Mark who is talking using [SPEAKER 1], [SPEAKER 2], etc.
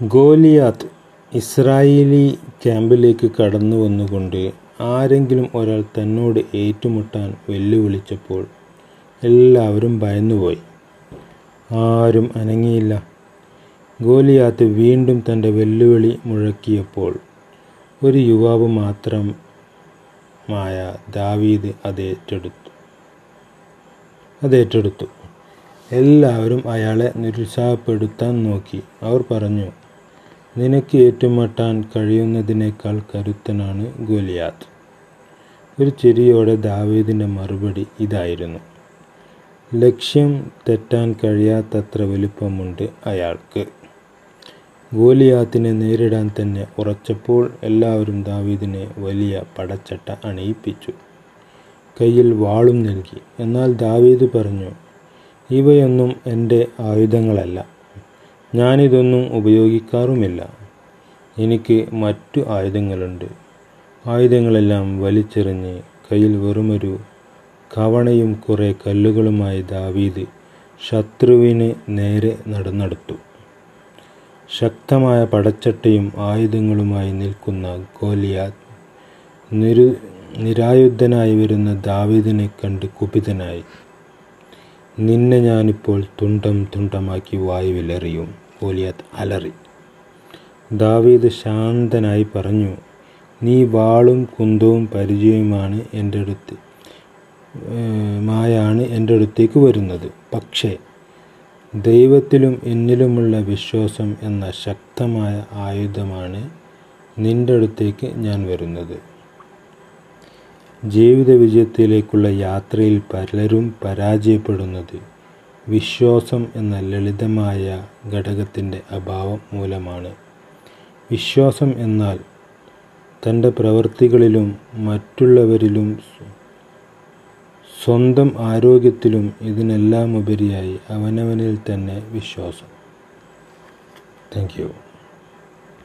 [SPEAKER 1] Goliath Israeli ക്യാമ്പിലേക്ക് കടന്നു വന്നുകൊണ്ട് ആരെങ്കിലും ഒരാൾ തന്നോട് ഏറ്റുമുട്ടാൻ വെല്ലുവിളിച്ചപ്പോൾ എല്ലാവരും ഭയന്നുപോയി. ആരും അനങ്ങിയില്ല. ഗോലിയാത്ത് വീണ്ടും തന്റെ വെല്ലുവിളി മുഴക്കിയപ്പോൾ ഒരു യുവാവ് മാത്രമായ ദാവീദ് അതേറ്റെടുത്തു അതേറ്റെടുത്തു. എല്ലാവരും അയാളെ നിരുത്സാഹപ്പെടുത്താൻ നോക്കി. അവർ പറഞ്ഞു, "നിനക്ക് ഏറ്റുമുട്ടാൻ കഴിയുന്നതിനേക്കാൾ കരുത്തനാണ് ഗോലിയാത്ത്. " ഒരു ചിരിയോടെ ദാവേദിന്റെ മറുപടി ഇതായിരുന്നു, "ലക്ഷ്യം തെറ്റാൻ കഴിയാത്തത്ര വലിപ്പമുണ്ട് അയാൾക്ക്. " ഗോലിയാത്തിനെ നേരിടാൻ തന്നെ ഉറച്ചപ്പോൾ എല്ലാവരും ദാവീദിനെ വലിയ പടച്ചട്ട അണിയിപ്പിച്ചു. കയ്യിൽ വാളും നൽകി. എന്നാൽ ദാവീദ് പറഞ്ഞു, "ഇവയൊന്നും എന്റെ ആയുധങ്ങളല്ല. ഞാനിതൊന്നും ഉപയോഗിക്കാറുമില്ല. എനിക്ക് മറ്റു ആയുധങ്ങളുണ്ട്. " ആയുധങ്ങളെല്ലാം വലിച്ചെറിഞ്ഞ് കയ്യിൽ വെറുമൊരു കവണയും കുറേ കല്ലുകളുമായി ദാവീദ് ശത്രുവിന് നേരെ നടന്നെടുത്തു. ശക്തമായ പടച്ചട്ടയും ആയുധങ്ങളുമായി നിൽക്കുന്ന ഗോലിയാത്ത് നിരായുധനായി വരുന്ന ദാവീദിനെ കണ്ട് കുപിതനായി. "നിന്നെ ഞാനിപ്പോൾ തുണ്ടം തുണ്ടമാക്കി വായുവിലെറിയും," ഗോലിയാത്ത് അലറി. ദാവീദ് ശാന്തനായി പറഞ്ഞു, "നീ വാളും കുന്തവും പരിചയവുമാണ് എന്റെ അടുത്ത് മായാണ് എന്റെ അടുത്തേക്ക് വരുന്നത്. പക്ഷേ, ദൈവത്തിലും എന്നിലുമുള്ള വിശ്വാസം എന്ന ശക്തമായ ആയുധമാണ് നിന്റെ അടുത്തേക്ക് ഞാൻ വരുന്നത്. " ജീവിത വിജയത്തിലേക്കുള്ള യാത്രയിൽ പലരും പരാജയപ്പെടുന്നത് വിശ്വാസം എന്ന ലളിതമായ ഘടകത്തിന്റെ അഭാവം മൂലമാണ്. വിശ്വാസം എന്നാൽ തന്റെ പ്രവൃത്തികളിലും മറ്റുള്ളവരിലും സ്വന്തം ആരോഗ്യത്തിലും ഇതിനെല്ലാം ഉപരിയായി അവനവനിൽ തന്നെ വിശ്വാസം.